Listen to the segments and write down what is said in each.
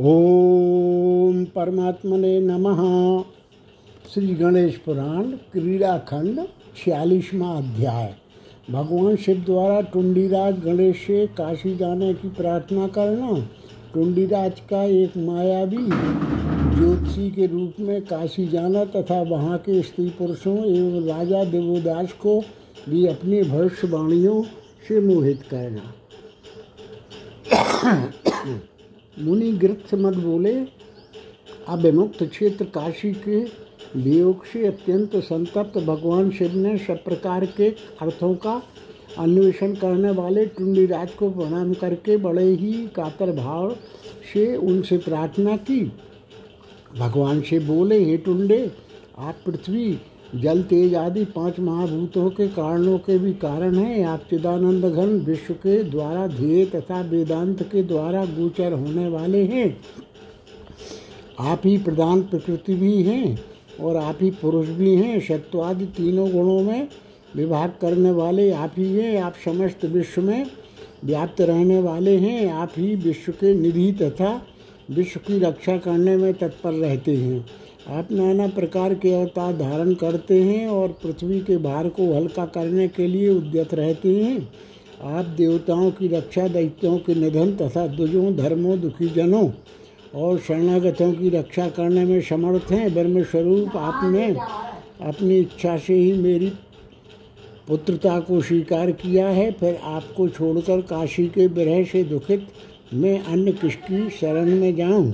ओम परमात्मने नमः। श्री गणेश पुराण, क्रीड़ा खंड, छियालीसवा अध्याय। भगवान शिव द्वारा टुंडीराज गणेश से काशी जाने की प्रार्थना करना, टुंडीराज का एक मायावी, ज्योतिषी के रूप में काशी जाना तथा वहाँ के स्त्री पुरुषों एवं राजा देवोदास को भी अपनी भविष्यवाणियों से मोहित करना। मुनि गृथ मत बोले अभिमुक्त क्षेत्र काशी के वियोग से अत्यंत संतप्त भगवान शिव ने सब प्रकार के अर्थों का अन्वेषण करने वाले टुंडीराज को प्रणाम करके बड़े ही कातर भाव से उनसे प्रार्थना की। भगवान से बोले, हे टुंडे, आप पृथ्वी जल तेज आदि पाँच महाभूतों के कारणों के भी कारण हैं। आप चिदानंद घन विश्व के द्वारा ध्येय तथा वेदांत के द्वारा गोचर होने वाले हैं। आप ही प्रधान प्रकृति भी हैं और आप ही पुरुष भी हैं। सत्वादि तीनों गुणों में विभाग करने वाले आप ही हैं। आप समस्त विश्व में व्याप्त रहने वाले हैं। आप ही विश्व के निधि तथा विश्व की रक्षा करने में तत्पर रहते हैं। आप नाना प्रकार के अवतार धारण करते हैं और पृथ्वी के भार को हल्का करने के लिए उद्यत रहते हैं। आप देवताओं की रक्षा, दैत्यों के निधन तथा दुजों धर्मों, दुखी जनों और शरणागतों की रक्षा करने में समर्थ हैं। ब्रह्म स्वरूप आपने अपनी इच्छा से ही मेरी पुत्रता को स्वीकार किया है। फिर आपको छोड़कर काशी के विरह से दुखित मैं अन्य किसकी शरण में जाऊँ?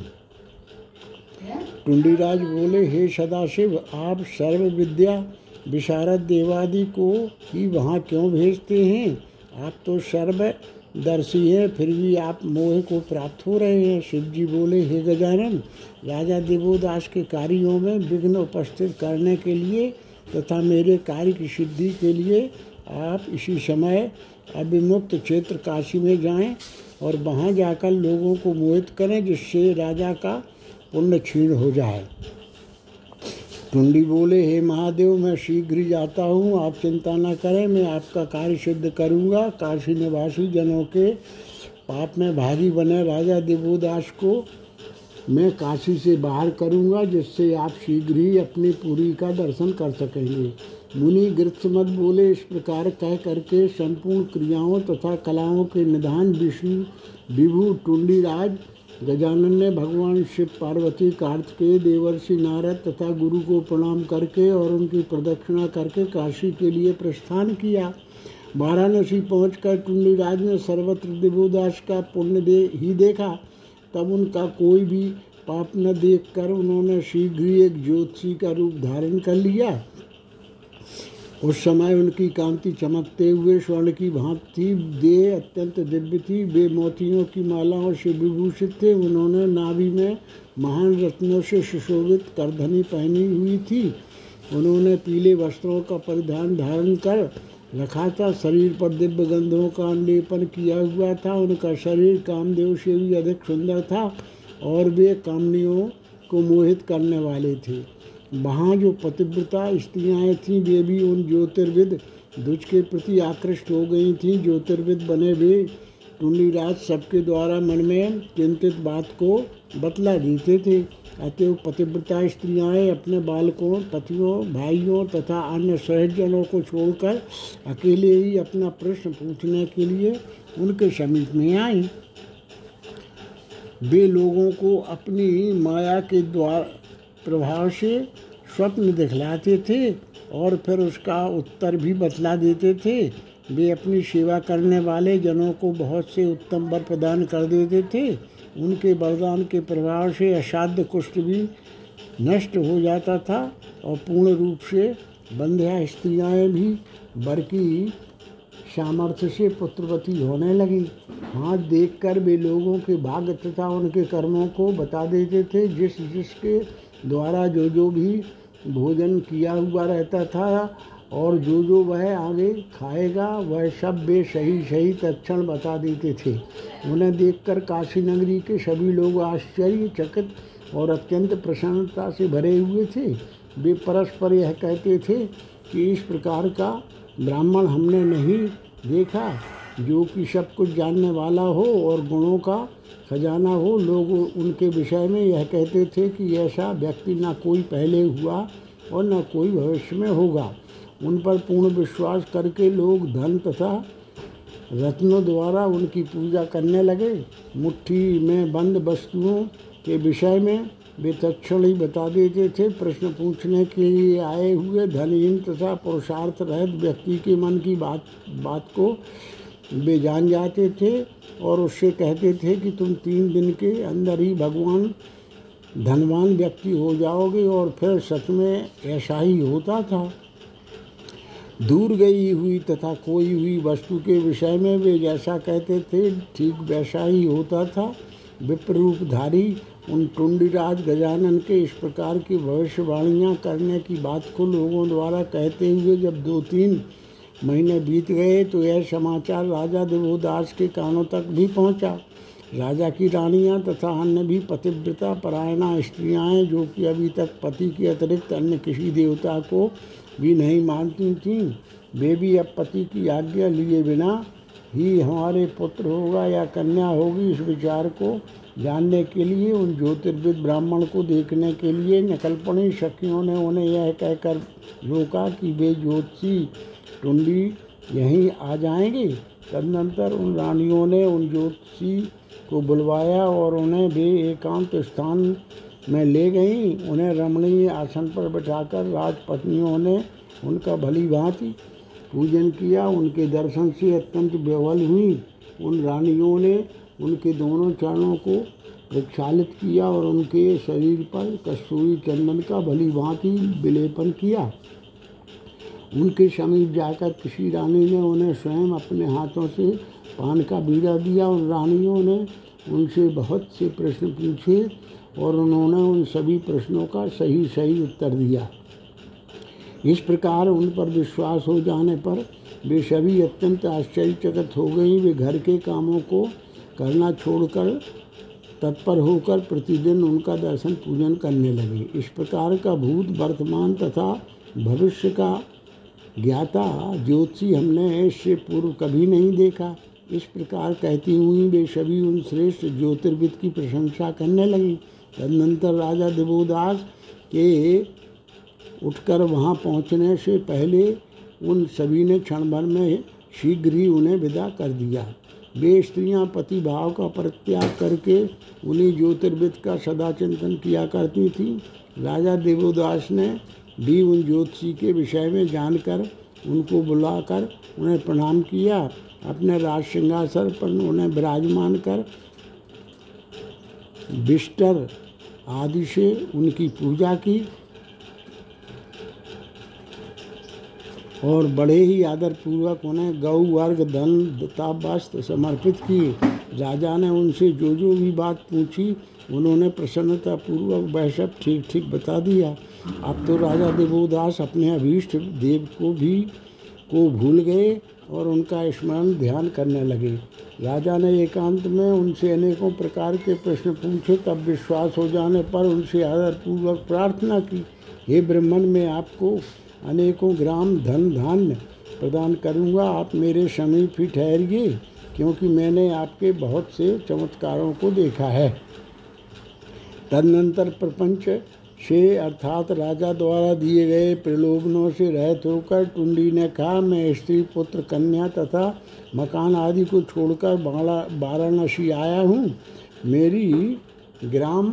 टुंडीराज बोले, हे सदाशिव, आप सर्व विद्या विशारद देवादि को ही वहाँ क्यों भेजते हैं? आप तो सर्व दर्शी हैं, फिर भी आप मोह को प्राप्त हो रहे हैं। शिव जी बोले, हे गजानन, राजा देवोदास के कार्यों में विघ्न उपस्थित करने के लिए तथा मेरे कार्य की सिद्धि के लिए आप इसी समय अभिमुक्त क्षेत्र काशी में जाएँ और वहाँ जाकर लोगों को मोहित करें, जिससे राजा का पुण्य क्षीण हो जाए। टुंडी बोले, हे महादेव, मैं शीघ्र ही जाता हूँ। आप चिंता न करें, मैं आपका कार्य सिद्ध करूँगा। काशी निवासी जनों के पाप में भागी बने राजा देवोदास को मैं काशी से बाहर करूँगा, जिससे आप शीघ्र ही अपनी पुरी का दर्शन कर सकेंगे। मुनि गृत्समत बोले, इस प्रकार कह करके संपूर्ण क्रियाओं तथा कलाओं के निधान, विष्णु, विभु, टुंडीराज गजानन ने भगवान शिव पार्वती, कार्तिकेय देवर्षि नारद तथा गुरु को प्रणाम करके और उनकी प्रदक्षिणा करके काशी के लिए प्रस्थान किया। वाराणसी पहुंचकर टुंडीराज ने सर्वत्र देवोदास का पुण्य दे, ही देखा। तब उनका कोई भी पाप न देखकर उन्होंने शीघ्र ही एक ज्योतिषी का रूप धारण कर लिया। उस समय उनकी कांति चमकते हुए स्वर्ण की भांति देह अत्यंत दिव्य थी। वे मोतियों की मालाओं से विभूषित थे। उन्होंने नाभि में महान रत्नों से सुशोभित करधनी पहनी हुई थी। उन्होंने पीले वस्त्रों का परिधान धारण कर रखा था। शरीर पर दिव्य गंधों का अंडेपन किया हुआ था। उनका शरीर कामदेव से भी अधिक सुंदर था और वे कामनियों को मोहित करने वाले थे। वहाँ जो पतिव्रता स्त्रियाँ थीं, वे भी उन ज्योतिर्विद दुज के प्रति आकृष्ट हो गई थीं। ज्योतिर्विद बने वे टुंडीराज सबके द्वारा मन में चिंतित बात को बतला देते थे। अतएव पतिव्रता स्त्रियाँ अपने बालकों, पतियों, भाइयों तथा अन्य सहजनों को छोड़कर अकेले ही अपना प्रश्न पूछने के लिए उनके समीप में आई। वे लोगों को अपनी माया के द्वारा प्रभाव से स्वप्न दिखलाते थे और फिर उसका उत्तर भी बतला देते थे। वे अपनी सेवा करने वाले जनों को बहुत से उत्तम वर प्रदान कर देते थे। उनके वरदान के प्रभाव से असाध्य कुष्ठ भी नष्ट हो जाता था और पूर्ण रूप से बंध्या स्त्रियाएँ भी वर की सामर्थ्य से पुत्रवती होने लगी। हाथ देखकर वे लोगों के भाग्य तथा उनके कर्मों को बता देते थे, जिस जिसके द्वारा जो जो भी भोजन किया हुआ रहता था और जो जो वह आगे खाएगा, वह सब वे सही सही तत्क्षण बता देते थे। उन्हें देखकर काशी नगरी के सभी लोग आश्चर्यचकित और अत्यंत प्रसन्नता से भरे हुए थे। वे परस्पर यह कहते थे कि इस प्रकार का ब्राह्मण हमने नहीं देखा। जो कि सब कुछ जानने वाला हो और गुणों का खजाना हो, लोग उनके विषय में यह कहते थे कि ऐसा व्यक्ति न कोई पहले हुआ और न कोई भविष्य में होगा। उन पर पूर्ण विश्वास करके लोग धन तथा रत्नों द्वारा उनकी पूजा करने लगे। मुट्ठी में बंद वस्तुओं के विषय में वे ही बता देते थे। प्रश्न पूछने के लिए आए हुए धनहीन तथा पुरुषार्थ रहित व्यक्ति के मन की बात बात को वे जान जाते थे और उससे कहते थे कि तुम तीन दिन के अंदर ही भगवान धनवान व्यक्ति हो जाओगे और फिर सच में ऐसा ही होता था। दूर गई हुई तथा कोई हुई वस्तु के विषय में वे जैसा कहते थे, ठीक वैसा ही होता था। विप्ररूपधारी उन टुंडीराज गजानन के इस प्रकार की भविष्यवाणियाँ करने की बात को लोगों द्वारा कहते हुए जब दो तीन महीने बीत गए तो यह समाचार राजा देवोदास के कानों तक भी पहुँचा। राजा की रानियाँ तथा अन्य भी पतिव्रता, परायणा स्त्रियाँ जो कि अभी तक पति के अतिरिक्त अन्य किसी देवता को भी नहीं मानती थीं वे भी अब पति की आज्ञा लिए बिना ही हमारे पुत्र होगा या कन्या होगी इस विचार को जानने के लिए, उन ज्योतिर्विद ब्राह्मण को देखने के लिए नकलपणी शक्तियों ने उन्हें यह कहकर रोका कि वे ज्योतिषी टुंडी यहीं आ जाएँगी। तदनंतर उन रानियों ने उन ज्योतिषी को बुलवाया और उन्हें भी एकांत स्थान में ले गईं। उन्हें रमणीय आसन पर बैठाकर राजपत्नियों ने उनका भली भांति पूजन किया। उनके दर्शन से अत्यंत बेवल हुई। उन रानियों ने उनके दोनों चरणों को प्रक्षालित किया और उनके शरीर पर कस्तूरी चंदन का भली भांति विलेपन किया। उनके समीप जाकर किसी रानी ने उन्हें स्वयं अपने हाथों से पान का बीड़ा दिया और रानियों ने उनसे बहुत से प्रश्न पूछे और उन्होंने उन सभी प्रश्नों का सही सही उत्तर दिया। इस प्रकार उन पर विश्वास हो जाने पर वे सभी अत्यंत आश्चर्यचकित हो गई। वे घर के कामों को करना छोड़कर तत्पर होकर प्रतिदिन उनका दर्शन पूजन करने लगे। इस प्रकार का भूत, वर्तमान तथा भविष्य का ज्ञाता ज्योतिषी हमने इससे पूर्व कभी नहीं देखा। इस प्रकार कहती हुई वे सभी उन श्रेष्ठ ज्योतिर्विद की प्रशंसा करने लगी। तदनंतर राजा देवोदास के उठकर वहाँ पहुँचने से पहले उन सभी ने क्षण भर में शीघ्र ही उन्हें विदा कर दिया। वे स्त्रियाँ पति भाव का परित्याग करके उन्हीं ज्योतिर्विद का सदा चिंतन किया करती थी। राजा देवोदास ने भी उन ज्योतिषी के विषय में जानकर, उनको बुलाकर, उन्हें प्रणाम किया, अपने राज सिंहासन पर उन्हें विराजमान कर बिस्टर आदि से उनकी पूजा की, और बड़े ही आदर पूर्वक उन्हें गौ वर्ग धन तथा वस्त्र समर्पित किए। राजा ने उनसे जो जो भी बात पूछी, उन्होंने प्रसन्नता पूर्वक वह सब ठीक ठीक बता दिया। अब तो राजा देवोदास अपने अभीष्ट देव को भी, को भूल गए और उनका स्मरण ध्यान करने लगे। राजा ने एकांत में उनसे अनेकों प्रकार के प्रश्न पूछे, तब विश्वास हो जाने पर उनसे आदरपूर्वक प्रार्थना की, हे ब्रह्मन, मैं आपको अनेकों ग्राम धन धान्य प्रदान करूँगा। आप मेरे समीप ही ठहरिए, क्योंकि मैंने आपके बहुत से चमत्कारों को देखा है। तदनंतर प्रपंच से अर्थात राजा द्वारा दिए गए प्रलोभनों से रहत होकर टुंडी ने कहा, मैं स्त्री, पुत्र, कन्या तथा मकान आदि को छोड़कर वाराणसी आया हूँ। मेरी ग्राम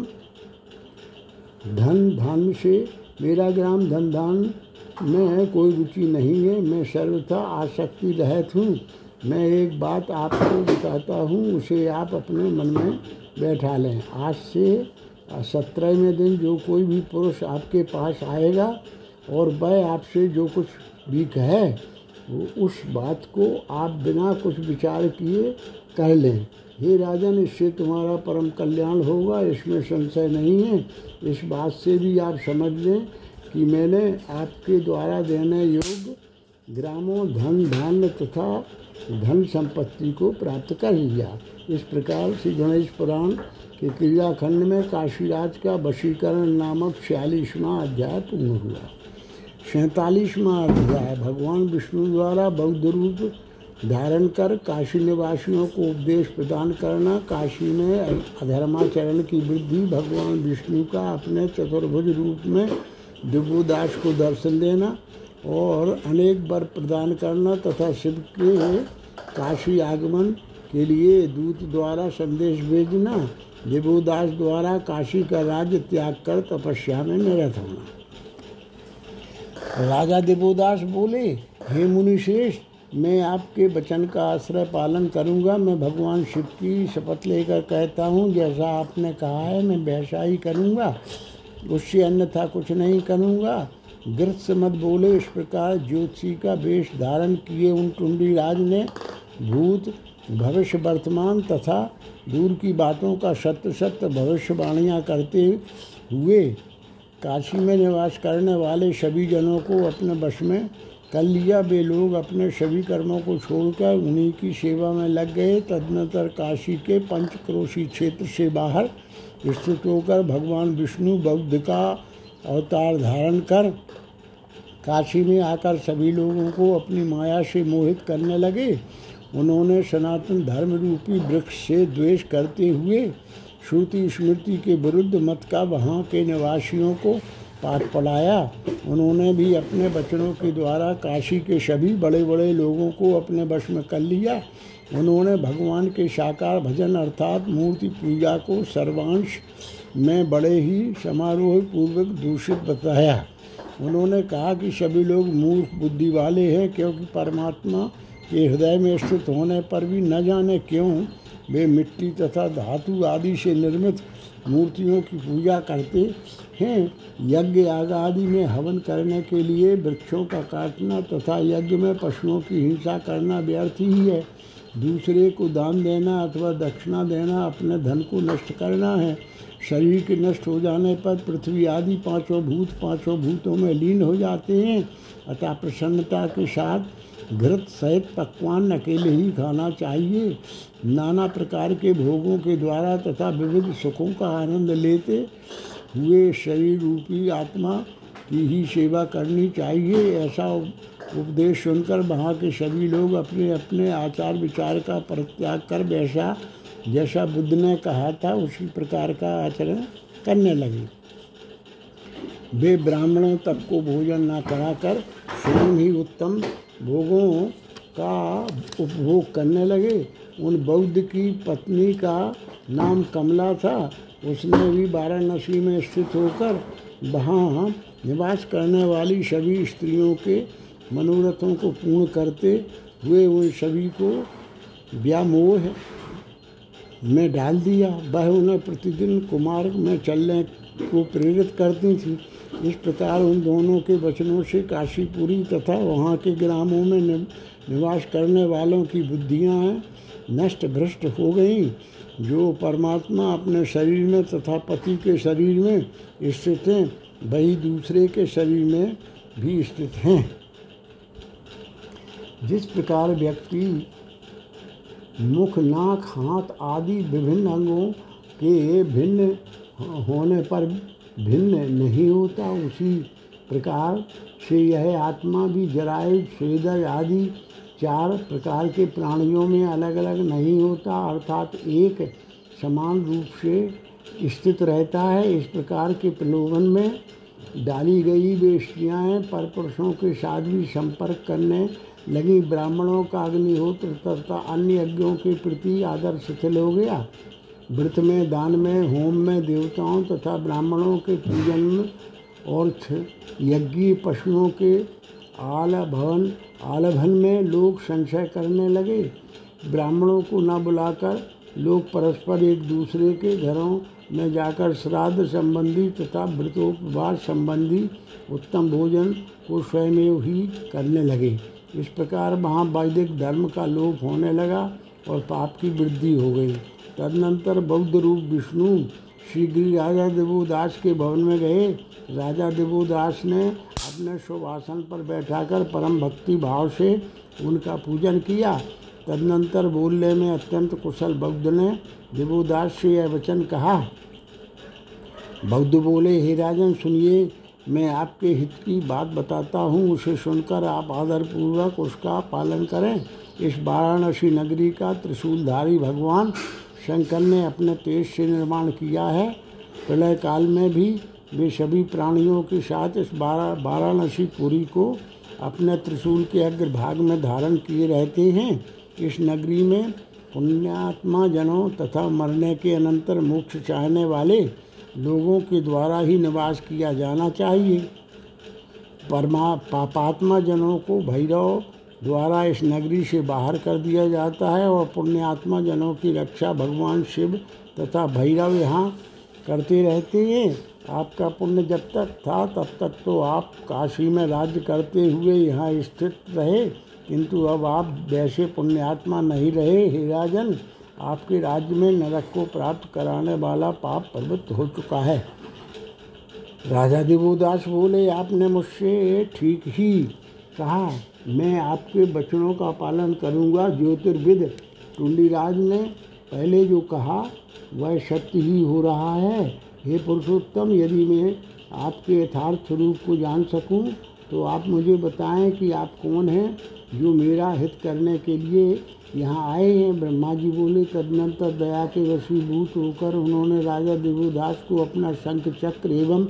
धन धान से, मेरा ग्राम धन धान में कोई रुचि नहीं है। मैं सर्वथा आसक्ति रहित हूँ। मैं एक बात आपको बताता हूँ, उसे आप अपने मन में बैठा लें। आज से सत्रहवें दिन जो कोई भी पुरुष आपके पास आएगा और वह आपसे जो कुछ भी कहे, वो उस बात को आप बिना कुछ विचार किए कह लें। हे राजन, इससे तुम्हारा परम कल्याण होगा, इसमें संशय नहीं है। इस बात से भी आप समझ लें कि मैंने आपके द्वारा देने योग्य ग्रामों, धन, धान्य तथा धन संपत्ति को प्राप्त कर लिया। इस प्रकार श्री गणेश पुराण के क्रियाखंड में काशीराज का वशीकरण नामक छियालीसवां अध्याय पूर्ण हुआ। सैतालीसवां अध्याय भगवान विष्णु द्वारा बौद्ध रूप धारण कर काशी निवासियों को उपदेश प्रदान करना, काशी में अधर्माचरण की वृद्धि, भगवान विष्णु का अपने चतुर्भुज रूप में दिव्योदास को दर्शन देना और अनेक वर प्रदान करना तथा शिव के काशी आगमन के लिए दूत द्वारा संदेश भेजना दिव्योदास द्वारा काशी का राज्य त्याग कर तपस्या में निरत होना। राजा दिव्योदास बोले, हे मुनिश्रेष्ठ मैं आपके वचन का आश्रय पालन करूँगा। मैं भगवान शिव की शपथ लेकर कहता हूँ, जैसा आपने कहा है, मैं वैसा ही करूँगा। उससे अन्यथा कुछ नहीं करूँगा। गिरत से मत बोले, इस प्रकार ज्योतिषी का वेश धारण किए उन टुंडी राज ने भूत, भविष्य वर्तमान तथा दूर की बातों का सत्य सत्य भविष्यवाणियाँ करते हुए काशी में निवास करने वाले सभी जनों को अपने वश में कर लिया। वे लोग अपने सभी कर्मों को छोड़कर उन्हीं की सेवा में लग गए। तदनंतर काशी के पंचक्रोशी क्षेत्र से बाहर स्थित होकर भगवान विष्णु बौद्ध का अवतार धारण कर काशी में आकर सभी लोगों को अपनी माया से मोहित करने लगे। उन्होंने सनातन धर्म रूपी वृक्ष से द्वेष करते हुए श्रुति स्मृति के विरुद्ध मत का वहाँ के निवासियों को पाठ पढ़ाया। उन्होंने भी अपने बचनों के द्वारा काशी के सभी बड़े बड़े लोगों को अपने वश में कर लिया। उन्होंने भगवान के साकार भजन अर्थात मूर्ति पूजा को सर्वांश में बड़े ही समारोह पूर्वक दूषित बताया। उन्होंने कहा कि सभी लोग मूर्ख बुद्धि वाले हैं, क्योंकि परमात्मा के हृदय में स्थित होने पर भी न जाने क्यों वे मिट्टी तथा धातु आदि से निर्मित मूर्तियों की पूजा करते हैं। यज्ञ याग आदि में हवन करने के लिए वृक्षों का काटना तथा यज्ञ में पशुओं की हिंसा करना व्यर्थ ही है। दूसरे को दान देना अथवा दक्षिणा देना अपने धन को नष्ट करना है। शरीर के नष्ट हो जाने पर पृथ्वी आदि पाँचों भूत पाँचों भूतों में लीन हो जाते हैं। अतः प्रसन्नता के साथ घृत सहित पकवान अकेले ही खाना चाहिए। नाना प्रकार के भोगों के द्वारा तथा विविध सुखों का आनंद लेते हुए शरीर रूपी आत्मा की ही सेवा करनी चाहिए। ऐसा उपदेश सुनकर वहाँ के सभी लोग अपने अपने आचार विचार का परित्याग कर वैसा जैसा बुद्ध ने कहा था, उसी प्रकार का आचरण करने लगे। वे ब्राह्मणों तक को भोजन न कराकर स्वयं ही उत्तम भोगों का उपभोग करने लगे। उन बौद्ध की पत्नी का नाम कमला था। उसने भी वाराणसी में स्थित होकर वहाँ निवास करने वाली सभी स्त्रियों के मनोरथों को पूर्ण करते हुए उन सभी को व्यामोह में डाल दिया। वह उन्हें प्रतिदिन कुमार में चलने को प्रेरित करती थी। इस प्रकार उन दोनों के वचनों से काशीपुरी तथा वहाँ के ग्रामों में निवास करने वालों की बुद्धियाँ नष्ट भ्रष्ट हो गईं, जो परमात्मा अपने शरीर में तथा पति के शरीर में स्थित हैं, वही दूसरे के शरीर में भी स्थित हैं। जिस प्रकार व्यक्ति मुख नाक हाथ आदि विभिन्न अंगों के भिन्न होने पर भिन्न नहीं होता। उसी प्रकार से यह आत्मा भी जरायु स्वेदर आदि चार प्रकार के प्राणियों में अलग अलग नहीं होता, अर्थात एक समान रूप से स्थित रहता है। इस प्रकार के प्रलोभन में डाली गई वे स्त्रियाँ पर पुरुषों के साथ भी संपर्क करने लगी ब्राह्मणों का अग्निहोत्र तथा अन्य यज्ञों के प्रति आदर शिथिल हो गया। व्रत में, दान में, होम में देवताओं तथा ब्राह्मणों के पूजन और यज्ञ पशुओं के आलभवन आलभन में लोग संशय करने लगे। ब्राह्मणों को न बुलाकर लोग परस्पर एक दूसरे के घरों में जाकर श्राद्ध संबंधी तथा व्रतोपवास संबंधी उत्तम भोजन को स्वयं ही करने लगे। इस प्रकार वहाँ वैदिक धर्म का लोप होने लगा और पाप की वृद्धि हो गई। तदनंतर बौद्ध रूप विष्णु शीघ्र राजा देवोदास के भवन में गए। राजा देवोदास ने अपने शुभासन पर बैठाकर परम भक्ति भाव से उनका पूजन किया। तदनंतर बोलने में अत्यंत कुशल बौद्ध ने देवोदास से यह वचन कहा, बौद्ध बोले, हे राजन, सुनिए मैं आपके हित की बात बताता हूँ, उसे सुनकर आप आदरपूर्वक उसका पालन करें। इस वाराणसी नगरी का त्रिशूलधारी भगवान शंकर ने अपने तेज से निर्माण किया है। प्रलय काल में भी वे सभी प्राणियों के साथ इस वाराणसी पुरी को अपने त्रिशूल के अग्रभाग में धारण किए रहते हैं। इस नगरी में पुण्यात्मा जनों तथा मरने के अनंतर मोक्ष चाहने वाले लोगों के द्वारा ही निवास किया जाना चाहिए। परमा, पापात्मा जनों को भैरव द्वारा इस नगरी से बाहर कर दिया जाता है और पुण्यात्मा जनों की रक्षा भगवान शिव तथा भैरव यहाँ करते रहते हैं। आपका पुण्य जब तक था, तब तक तो आप काशी में राज्य करते हुए यहाँ स्थित रहे। किंतु अब आप वैसे पुण्यात्मा नहीं रहे, हे राजन। आपके राज्य में नरक को प्राप्त कराने वाला पाप प्रवृत्त हो चुका है। राजा दिवोदास बोले, आपने मुझसे ठीक ही कहा, मैं आपके वचनों का पालन करूँगा। ज्योतिर्विद टुंडीराज ने पहले जो कहा, वह सत्य ही हो रहा है। हे पुरुषोत्तम, यदि मैं आपके यथार्थ स्वरूप को जान सकूँ तो आप मुझे बताएँ कि आप कौन हैं जो मेरा हित करने के लिए यहाँ आए हैं, ब्रह्मा जी बोले, तदनंतर दया के वशीभूत होकर उन्होंने राजा देवोदास को अपना शंख चक्र एवं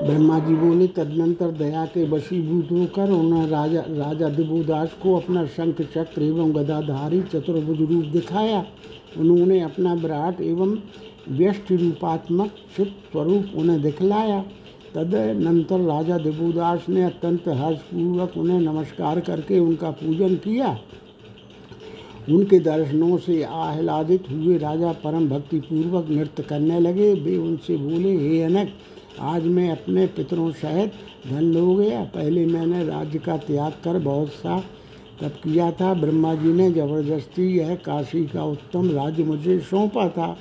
ब्रह्मा जी बोले तदनंतर दया के वशीभूत होकर उन्होंने राजा राजा दिबुदास को अपना शंख, चक्र एवं गदाधारी चतुर्भुज रूप दिखाया। उन्होंने अपना विराट एवं व्यष्ट रूपात्मक चित स्वरूप उन्हें दिखलाया। तदनंतर राजा दिबुदास ने अत्यंत हर्षपूर्वक उन्हें नमस्कार करके उनका पूजन किया। उनके दर्शनों से आह्लादित हुए राजा परम भक्तिपूर्वक नृत्य करने लगे। वे उनसे बोले, हे अनक आज मैं अपने पितरों सहित धन हो गया। पहले मैंने राज्य का त्याग कर बहुत सा तप किया था। ब्रह्मा जी ने ज़बरदस्ती यह काशी का उत्तम राज्य मुझे सौंपा था।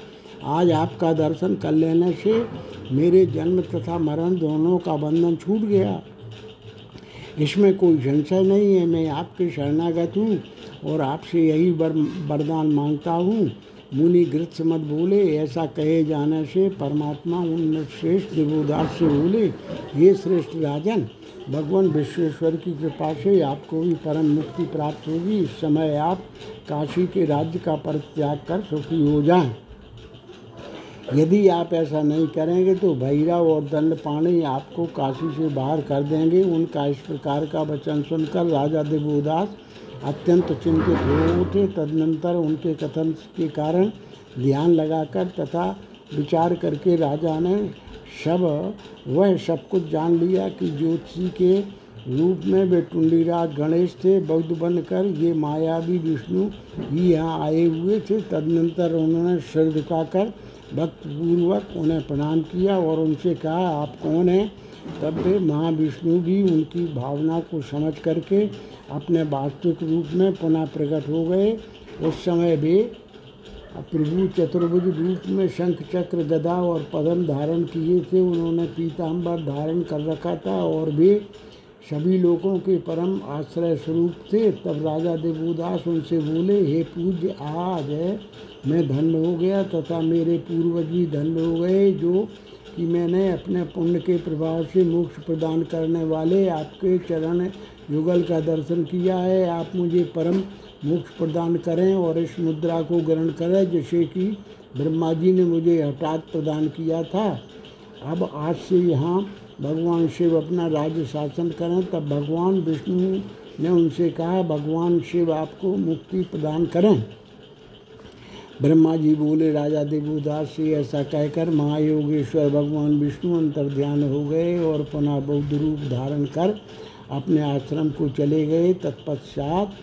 आज आपका दर्शन कर लेने से मेरे जन्म तथा मरण दोनों का बंधन छूट गया। इसमें कोई संशय नहीं है। मैं आपके शरणागत हूँ और आपसे यही वरदान माँगता हूँ। मुनि गृत्स मत बोले ऐसा कहे जाने से परमात्मा उन श्रेष्ठ देवोदास से बोले ये श्रेष्ठ राजन, भगवान विश्वेश्वर की कृपा से आपको भी परम मुक्ति प्राप्त होगी इस समय आप काशी के राज्य का परित्याग कर सुखी हो जाएँ। यदि आप ऐसा नहीं करेंगे तो भैरव और दंड पाणी आपको काशी से बाहर कर देंगे उनका इस प्रकार का वचन सुनकर राजा देवोदास अत्यंत चिंतित हो उठे, तदनंतर उनके कथन के कारण ध्यान लगाकर तथा विचार करके राजा ने सब वह सब कुछ जान लिया कि ज्योतिषी के रूप में वे टुंडीराज गणेश थे। बौद्ध बनकर ये मायावी विष्णु ही यहाँ आए हुए थे। तदनंतर उन्होंने सिर झुकाकर भक्तपूर्वक उन्हें प्रणाम किया और उनसे कहा, आप कौन हैं? तब वे महाविष्णु भी उनकी भावना को समझ करके अपने वास्तविक रूप में पुनः प्रकट हो गए। उस समय वे प्रभु चतुर्भुज रूप में शंख चक्र, गदा और पदम धारण किए थे। उन्होंने पीताम्बर धारण कर रखा था और वे सभी लोगों के परम आश्रय स्वरूप थे। तब राजा देवोदास उनसे बोले, हे पूज्य, आज मैं धन्य हो गया तथा मेरे पूर्वज भी धन्य हो गए, जो कि मैंने अपने पुण्य के प्रभाव से मोक्ष प्रदान करने वाले आपके चरण युगल का दर्शन किया है। आप मुझे परम मोक्ष प्रदान करें और इस मुद्रा को ग्रहण करें, जैसे कि ब्रह्मा जी ने मुझे हठात प्रदान किया था। अब आज से यहाँ भगवान शिव अपना राज्य शासन करें, तब भगवान विष्णु ने उनसे कहा, भगवान शिव आपको मुक्ति प्रदान करें। ब्रह्मा जी बोले, राजा देवोदास से ऐसा कहकर महायोगेश्वर भगवान विष्णु अंतर ध्यान हो गए और पुनः बौद्ध रूप धारण कर अपने आश्रम को चले गए। तत्पश्चात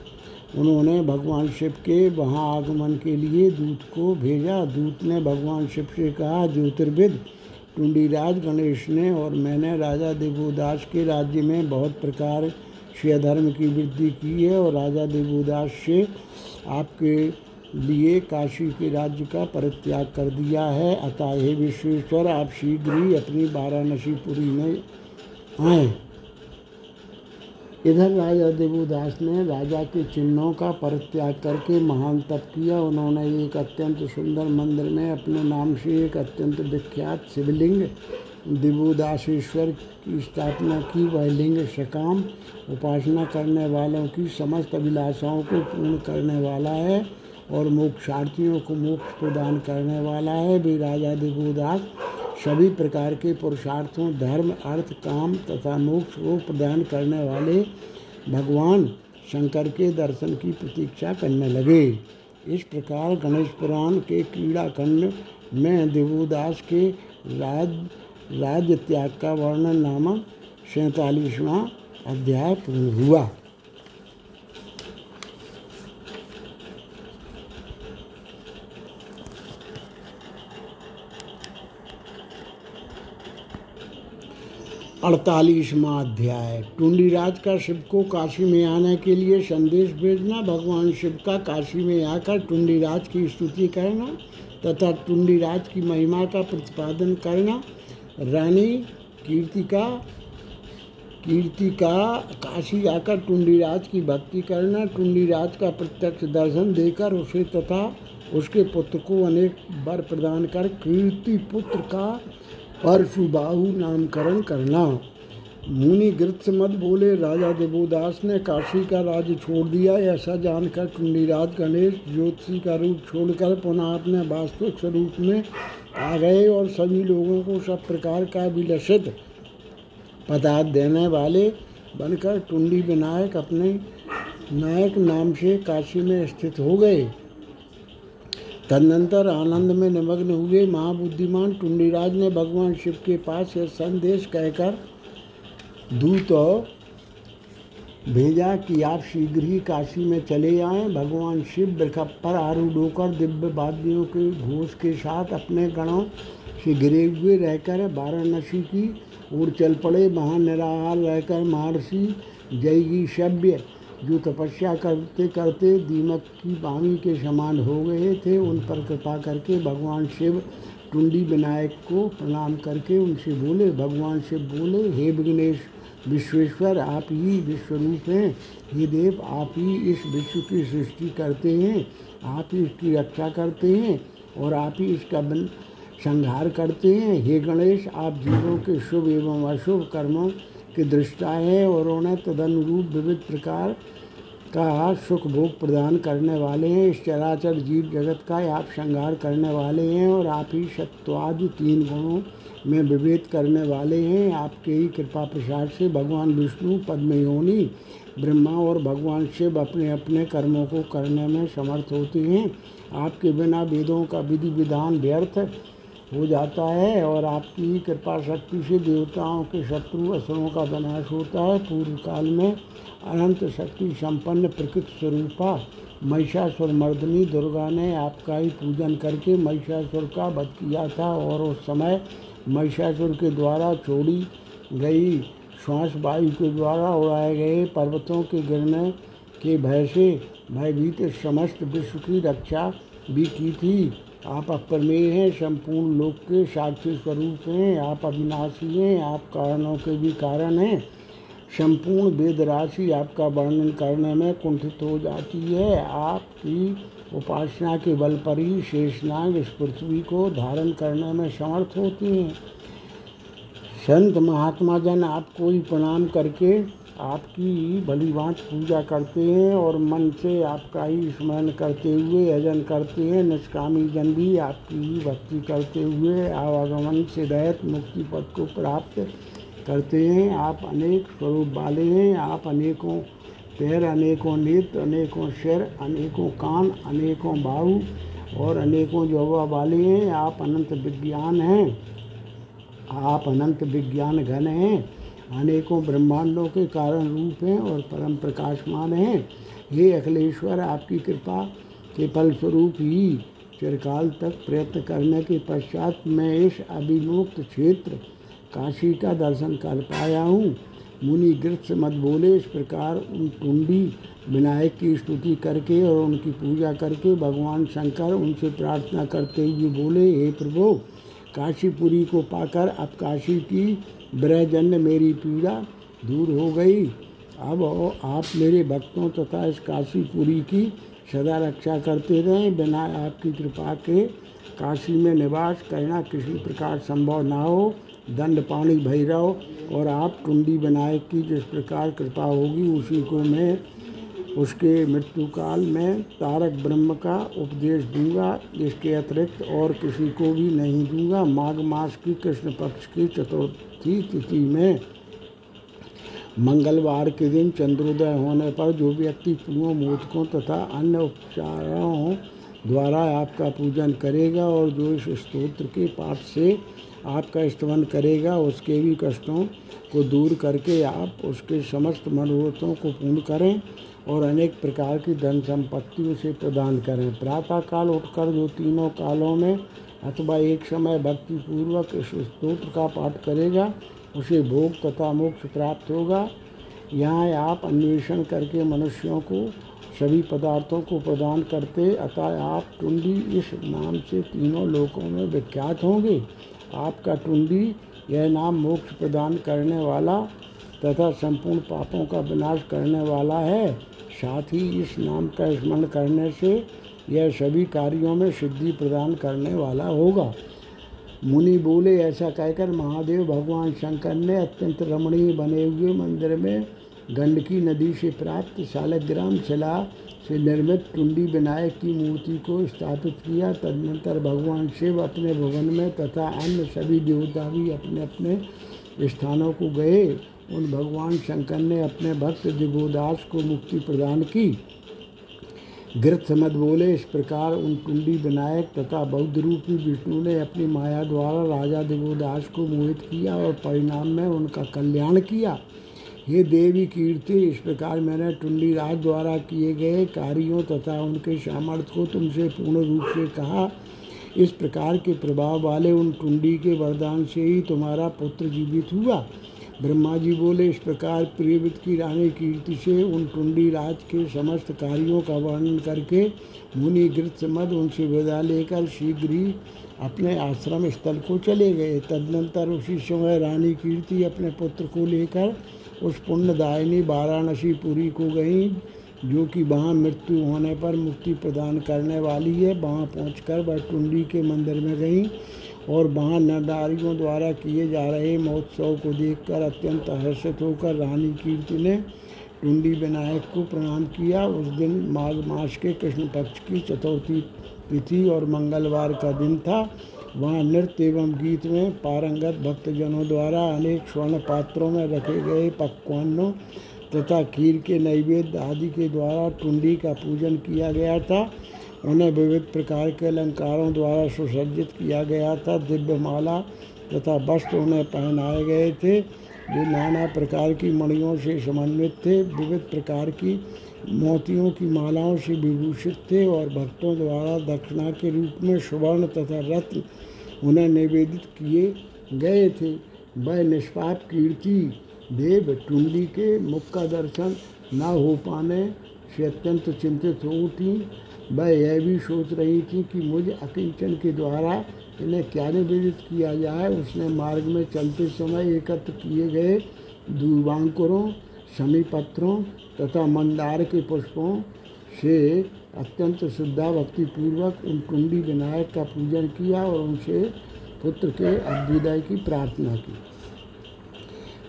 उन्होंने भगवान शिव के वहाँ आगमन के लिए दूत को भेजा। दूत ने भगवान शिव से कहा, ज्योतिर्विद टुंडीराज गणेश ने और मैंने राजा देवोदास के राज्य में बहुत प्रकार से धर्म की वृद्धि की है और राजा देवोदास से आपके लिए काशी के राज्य का परित्याग कर दिया है। अतः हे विश्वेश्वर, आप शीघ्र ही अपनी वाराणसीपुरी में आए। इधर राजा देवोदास ने राजा के चिन्हों का परित्याग करके महान तप किया। उन्होंने एक अत्यंत सुंदर मंदिर में अपने नाम से एक अत्यंत विख्यात शिवलिंग, देवुदासेश्वर की स्थापना की। वह लिंग सकाम, उपासना करने वालों की समस्त अभिलाषाओं को पूर्ण करने वाला है। और मोक्षार्थियों को मोक्ष प्रदान करने वाला है। वे राजा दिवोदास सभी प्रकार के पुरुषार्थों, धर्म, अर्थ, काम तथा मोक्ष को प्रदान करने वाले भगवान शंकर के दर्शन की प्रतीक्षा करने लगे। इस प्रकार गणेश पुराण के क्रीड़ा खंड में देवोदास के राज राज्य त्याग का वर्णन नामक सैतालीसवां अध्याय पूर्ण हुआ। अड़तालीसवा अध्याय। टुंडीराज का शिव को काशी में आने के लिए संदेश भेजना, भगवान शिव का काशी में आकर टुंडीराज की स्तुति करना तथा टुंडीराज की महिमा का प्रतिपादन करना। रानी कीर्ति कीर्तिका कीर्तिका, काशी आकर टुंडीराज की भक्ति करना टुंडीराज का प्रत्यक्ष दर्शन देकर उसे तथा उसके पुत्र को अनेक वर प्रदान कर, कीर्ति पुत्र का परशुबाहु नामकरण करना। मुनि गृत्स मत बोले, राजा देवोदास ने काशी का राज्य छोड़ दिया। ऐसा जानकर टुंडीराज गणेश ज्योतिषी का रूप छोड़कर पुनः अपने वास्तविक स्वरूप में आ गए और सभी लोगों को सब प्रकार का विलसित पदार्थ देने वाले बनकर टुंडी विनायक अपने नायक नाम से काशी में स्थित हो गए। तदनंतर आनंद में निमग्न हुए महाबुद्धिमान टुंडीराज ने भगवान शिव के पास यह संदेश कहकर, दूत, भेजा कि आप शीघ्र ही काशी में चले आएँ। भगवान शिव वृख पर आरूढ़ होकर दिव्य वाद्यों के घोष के साथ अपने गणों से घिरे हुए रहकर वाराणसी की ओर चल पड़े। वहाँ निराहार रहकर महर्षि जयगी शव्य जो तपस्या करते करते दीमक की बामी के समान हो गए थे, उन पर कृपा करके भगवान शिव टुंडी विनायक को प्रणाम करके उनसे बोले, भगवान शिव बोले, हे विघ्नेश विश्वेश्वर, आप ही विश्वरूप हैं। हे देव, आप ही इस विश्व की सृष्टि करते हैं। आप ही इसकी रक्षा करते हैं और आप ही इसका बन, संहार करते हैं। हे गणेश, आप जीवों के शुभ एवं अशुभ कर्मों की दृष्टा है और उन्हें तदनुरूप विविध प्रकार का सुख भोग प्रदान करने वाले हैं। इस चराचर जीव जगत का आप श्रृंगार करने वाले हैं और आप ही सत्वादि तीन गुणों में विभेद करने वाले हैं। आपके ही कृपा प्रसाद से भगवान विष्णु, पद्मयोनी, ब्रह्मा और भगवान शिव अपने अपने कर्मों को करने में समर्थ होते हैं। आपके बिना वेदों का विधि विधान व्यर्थ हो जाता है और आपकी कृपा शक्ति से देवताओं के शत्रु असुरों का विनाश होता है। पूर्व काल में अनंत शक्ति संपन्न प्रकृत स्वरूपा महिषासुर मर्दनी दुर्गा ने आपका ही पूजन करके महिषासुर का वध किया था और उस समय महिषासुर के द्वारा छोड़ी गई श्वास वायु के द्वारा उड़ाए गए पर्वतों के गिरने के भय से भयभीत समस्त विश्व की रक्षा भी की थी। आप अप्रमेय हैं, संपूर्ण लोक के साक्षी स्वरूप हैं, आप अविनाशी हैं, आप कारणों के भी कारण हैं। संपूर्ण वेद राशि आपका वर्णन करने में कुंठित हो जाती है। आपकी उपासना के बल पर ही शेषनाग इस पृथ्वी को धारण करने में समर्थ होती हैं। संत महात्मा जन आपको ही प्रणाम करके आपकी भलीभांत पूजा करते हैं और मन से आपका ही स्मरण करते हुए, यजन करते हैं, निष्कामी जन भी आपकी ही भक्ति करते हुए, आवागमन से रहित मुक्ति पद को प्राप्त करते हैं। आप अनेक स्वरूप वाले हैं। आप अनेकों पैर, अनेकों नेत्र, अनेकों सिर अनेकों कान, अनेकों बाहु और अनेकों जवा वाले हैं। आप अनंत विज्ञान हैं। आप अनंत विज्ञान घन हैं। अनेकों ब्रह्मांडों के कारण रूप हैं और परम प्रकाशमान हैं। हे अखिलेश्वर, आपकी कृपा के फलस्वरूप ही चिरकाल तक प्रयत्न करने के पश्चात मैं इस अभिमुक्त क्षेत्र काशी का दर्शन कर पाया हूँ। मुनि गृत मत बोले, इस प्रकार उन टुंडी विनायक की स्तुति करके और उनकी पूजा करके भगवान शंकर उनसे प्रार्थना करते हुए बोले, हे प्रभु, काशीपुरी को पाकर अब काशी की ब्रहजन्य मेरी पीड़ा दूर हो गई। अब आप मेरे भक्तों तथा इस काशीपुरी की सदा रक्षा करते रहें। बिना आपकी कृपा के काशी में निवास करना किसी प्रकार संभव ना हो। दंड पानी भैरव और आप टुंडी विनायक की जिस प्रकार कृपा होगी, उसी को मैं उसके मृत्यु काल में तारक ब्रह्म का उपदेश दूँगा। इसके अतिरिक्त और किसी को भी नहीं दूँगा। माघ मास की कृष्ण पक्ष की चतुर्थी तिथि में। मंगलवार के दिन चंद्रोदय होने पर जो व्यक्ति पूर्व मोदकों तथा अन्य उपचारों द्वारा आपका पूजन करेगा और जो इस स्तोत्र के पाठ से आपका स्तवन करेगा, उसके भी कष्टों को दूर करके आप उसके समस्त मनोरथों को पूर्ण करें और अनेक प्रकार की धन संपत्ति उसे प्रदान करें। प्रातः काल उठकर जो तीनों कालों में अथवा एक समय भक्ति पूर्वक इस स्त्रोत्र का पाठ करेगा, उसे भोग तथा मोक्ष प्राप्त होगा। यहाँ आप अन्वेषण करके मनुष्यों को सभी पदार्थों को प्रदान करते, अतः आप टुंडी इस नाम से तीनों लोकों में विख्यात होंगे। आपका टुंडी, यह नाम मोक्ष प्रदान करने वाला तथा संपूर्ण पापों का विनाश करने वाला है। साथ ही इस नाम का स्मरण करने से यह सभी कार्यों में सिद्धि प्रदान करने वाला होगा। मुनि बोले, ऐसा कहकर महादेव भगवान शंकर ने अत्यंत रमणीय बने हुए मंदिर में गंडकी नदी से प्राप्त शालग्राम शिला से निर्मित टुंडी विनायक की मूर्ति को स्थापित किया। तदनंतर भगवान शिव अपने भवन में तथा अन्य सभी देवता भी अपने अपने स्थानों को गए। उन भगवान शंकर ने अपने भक्त दिगोदास को मुक्ति प्रदान की। गृथ समझ बोले, इस प्रकार उन कुंडी विनायक तथा बौद्ध रूपी विष्णु ने अपनी माया द्वारा राजा देवोदास को मोहित किया और परिणाम में उनका कल्याण किया। ये देवी कीर्ति, इस प्रकार मैंने टुंडी राज द्वारा किए गए कार्यों तथा उनके सामर्थ्य को तुमसे पूर्ण रूप से कहा। इस प्रकार के प्रभाव वाले उन टुंडी के वरदान से ही तुम्हारा पुत्र जीवित हुआ। ब्रह्मा जी बोले, इस प्रकार प्रियवित की रानी कीर्ति से उन टुंडी राज के समस्त कार्यों का वर्णन करके मुनि गृत्समद उनसे विदा लेकर शीघ्र ही अपने आश्रम स्थल को चले गए। तदनंतर उसी समय रानी कीर्ति अपने पुत्र को लेकर उस पुण्यदायिनी वाराणसी पुरी को गई, जो कि वहाँ मृत्यु होने पर मुक्ति प्रदान करने वाली है। वहाँ पहुँचकर वह टुंडी के मंदिर में गई। और वहाँ नरनारियों द्वारा किए जा रहे महोत्सव को देखकर अत्यंत हर्षित होकर रानी कीर्ति ने टुंडी विनायक को प्रणाम किया। उस दिन माघ मास के कृष्ण पक्ष की चतुर्थी तिथि और मंगलवार का दिन था। वहाँ नृत्य एवं गीत में पारंगत भक्तजनों द्वारा अनेक स्वर्ण पात्रों में रखे गए पकवानों तथा खीर के नैवेद्य आदि के द्वारा टुंडी का पूजन किया गया था। उन्हें विविध प्रकार के अलंकारों द्वारा सुसज्जित किया गया था। दिव्य माला तथा वस्त्र उन्हें पहनाए गए थे। वे नाना प्रकार की मणियों से समन्वित थे। विविध प्रकार की मोतियों की मालाओं से विभूषित थे और भक्तों द्वारा दक्षिणा के रूप में सुवर्ण तथा रत्न उन्हें निवेदित किए गए थे। वह निष्पाप कीर्ति देव टुंडी के मुख का दर्शन न हो पाने से अत्यंत चिंतित हो उठी। वह यह भी सोच रही थी कि मुझे अकिंचन के द्वारा इन्हें क्या निवेदित किया जाए? उसने मार्ग में चलते समय एकत्र किए गए दूबांकुरों समीपत्रों तथा मंदार के पुष्पों से अत्यंत श्रद्धा भक्तिपूर्वक उन कुंडी विनायक का पूजन किया और उनसे पुत्र के अभ्युदय की प्रार्थना की।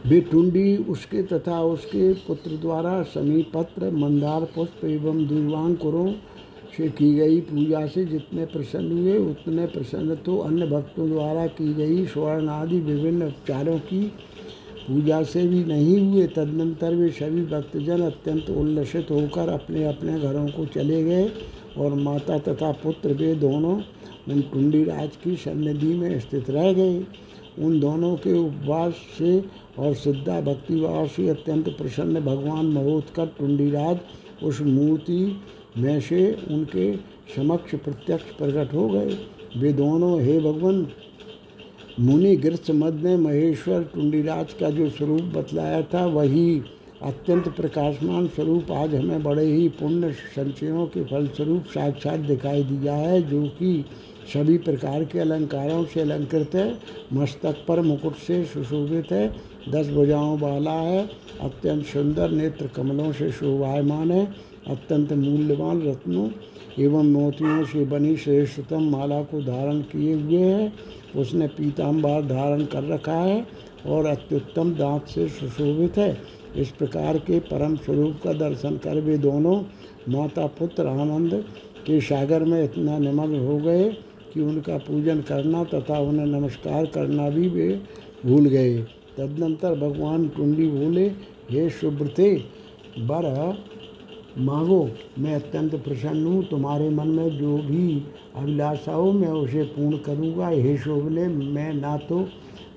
वे टुंडी उसके तथा उसके पुत्र द्वारा समीपत्र मंदार, पुष्प एवं दूर्वांकुरों से की गई पूजा से जितने प्रसन्न हुए, उतने प्रसन्न तो अन्य भक्तों द्वारा की गई स्वर्ण आदि विभिन्न उपचारों की पूजा से भी नहीं हुए। तदनंतर वे सभी भक्तजन अत्यंत उल्लसित होकर अपने अपने घरों को चले गए और माता तथा पुत्र वे दोनों उन टुंडी राज की सन्निधि में स्थित रह गए। उन दोनों के उपवास से और सिद्धा भक्ति भाव से अत्यंत प्रसन्न भगवान महोत्कर टुंडीराज उस मूर्ति में से उनके समक्ष प्रत्यक्ष प्रकट हो गए। वे दोनों, हे भगवान मुनि गृत्स मद ने महेश्वर टुंडीराज का जो स्वरूप बतलाया था, वही अत्यंत प्रकाशमान स्वरूप आज हमें बड़े ही पुण्य संचयों के फलस्वरूप साक्षात दिखाई दिया है, जो कि सभी प्रकार के अलंकारों से अलंकृत है, मस्तक पर मुकुट से सुशोभित है, दस भुजाओं वाला है, अत्यंत सुंदर नेत्र कमलों से शोभायमान है अत्यंत मूल्यवान रत्नों एवं मोतियों से बनी श्रेष्ठतम माला को धारण किए हुए है। उसने पीताम्बर धारण कर रखा है और अत्युत्तम दांत से सुशोभित है। इस प्रकार के परम स्वरूप का दर्शन कर वे दोनों, माता पुत्र आनंद के सागर में इतना निमग्न हो गए कि उनका पूजन करना तथा उन्हें नमस्कार करना भी वे भूल गए। तदनंतर भगवान टुंडी बोले, हे शुभ्रते बर मांगो, मैं अत्यंत प्रसन्न हूँ। तुम्हारे मन में जो भी अभिलाषा हो मैं उसे पूर्ण करूँगा, हे शोभले मैं ना तो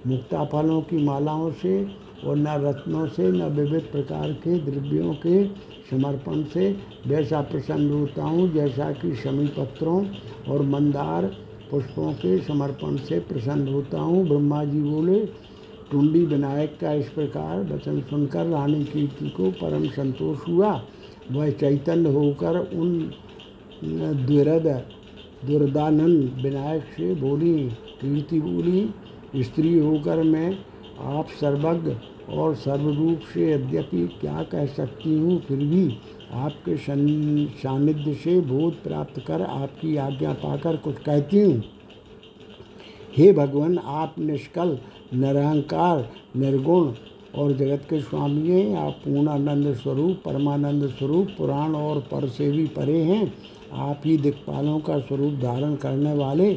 मुक्ता फलों की मालाओं से और न रत्नों से, न विविध प्रकार के द्रव्यों के समर्पण से वैसा प्रसन्न होता हूँ, जैसा कि शमी पत्रों और मंदार पुष्पों के समर्पण से प्रसन्न होता हूँ। ब्रह्मा जी बोले, टुंडी विनायक का इस प्रकार वचन सुनकर रानी कीर्ति को परम संतोष हुआ। वह चैतन्य होकर उन द्विरद दुर्दानंद विनायक से बोली कीर्ति बोली, स्त्री होकर मैं आप सर्वज्ञ और सर्वरूप से यद्यपि क्या कह सकती हूँ, फिर भी आपके सानिध्य से बोध प्राप्त कर आपकी आज्ञा पाकर कुछ कहती हूँ। हे भगवान, आप निष्कल, निरहंकार, निर्गुण और जगत के स्वामी हैं आप पूर्णानंद स्वरूप, परमानंद स्वरूप, पुराण और पर से भी परे हैं। आप ही दिक्पालों का स्वरूप धारण करने वाले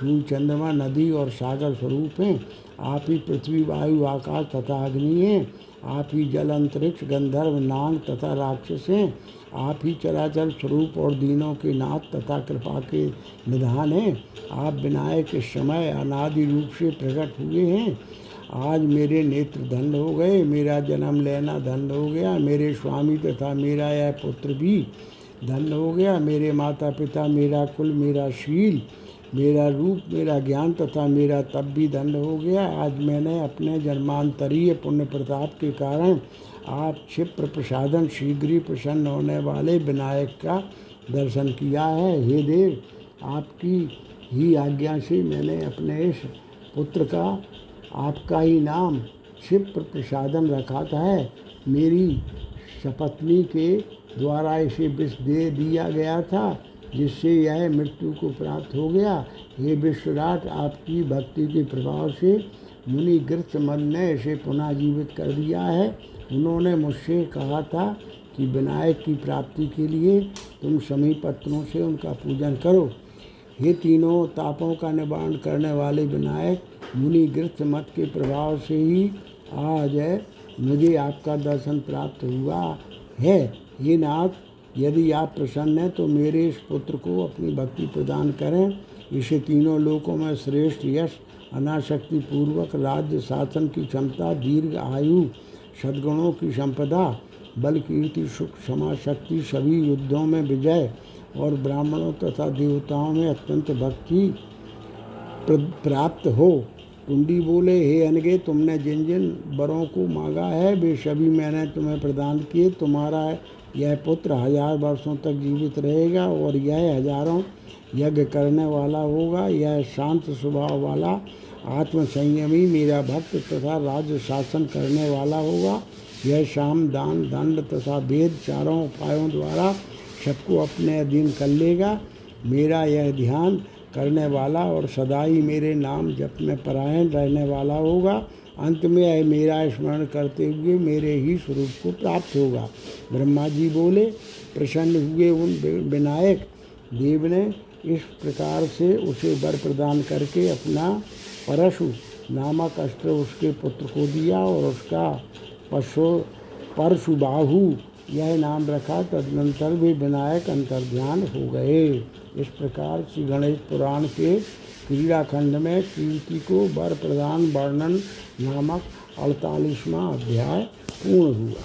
सूर्य चंद्रमा नदी और सागर स्वरूप हैं। आप ही पृथ्वी, वायु, आकाश तथा अग्नि हैं। आप ही जल, अंतरिक्ष, गंधर्व, नांग तथा राक्षस हैं। आप ही चराचर स्वरूप और दीनों के नाथ तथा कृपा के निधान हैं। आप विनायक समय अनादि रूप से प्रकट हुए हैं। आज मेरे नेत्र धन हो गए, मेरा जन्म लेना धन हो गया, मेरे स्वामी तथा मेरा यह पुत्र भी धन हो गया, मेरे माता पिता मेरा कुल, मेरा शील, मेरा रूप, मेरा ज्ञान तथा मेरा तब भी दंड हो गया। आज मैंने अपने जन्मांतरीय पुण्य प्रताप के कारण आप क्षिप्र प्रसादन शीघ्र ही प्रसन्न होने वाले विनायक का दर्शन किया है। हे देव, आपकी ही आज्ञा से मैंने अपने इस पुत्र का आपका ही नाम क्षिप्र प्रसादन रखा था है। मेरी सपत्नी के द्वारा इसे विष दे दिया गया था, जिससे यह मृत्यु को प्राप्त हो गया। ये विश्वराट आपकी भक्ति के प्रभाव से मुनि मन ने इसे पुनः जीवित कर दिया है। उन्होंने मुझसे कहा था कि विनायक की प्राप्ति के लिए तुम समी पत्रों से उनका पूजन करो। ये तीनों तापों का निवारण करने वाले विनायक मुनि गृथ मत के प्रभाव से ही आज मुझे आपका दर्शन प्राप्त हुआ है। ये नाथ, यदि आप प्रसन्न हैं तो मेरे इस पुत्र को अपनी भक्ति प्रदान करें। इसे तीनों लोकों में श्रेष्ठ यश अनाशक्ति पूर्वक राज्य शासन की क्षमता, दीर्घ आयु, सद्गुणों की संपदा, बल, कीर्ति, सुख क्षमा शक्ति सभी युद्धों में विजय और ब्राह्मणों तथा देवताओं में अत्यंत भक्ति प्राप्त हो। टुंडी बोले, हे अनगे, तुमने जिन जिन बरों को मांगा है वे सभी मैंने तुम्हें प्रदान किए, तुम्हारा यह पुत्र हज़ार वर्षों तक जीवित रहेगा और यह हज़ारों यज्ञ करने वाला होगा, यह शांत स्वभाव वाला आत्मसंयमी मेरा भक्त तथा राज्य शासन करने वाला होगा। यह शाम दान, दंड तथा वेद चारों उपायों द्वारा सबको अपने अधीन कर लेगा। मेरा यह ध्यान करने वाला और सदा ही मेरे नाम जप में परायण रहने वाला होगा। अंत में मेरा स्मरण करते हुए मेरे ही स्वरूप को प्राप्त होगा। ब्रह्मा जी बोले, प्रसन्न हुए उन विनायक, देव ने इस प्रकार से उसे वर प्रदान करके अपना परशु नामक अस्त्र उसके पुत्र को दिया और उसका पशु, परशुबाहु यह नाम रखा तदनंतर भी विनायक अंतर्ध्यान हो गए। इस प्रकार श्री गणेश पुराण के क्रीड़ाखंड में कीर्ति को वर प्रदान वर्णन नामक अड़तालीसवां अध्याय पूर्ण हुआ।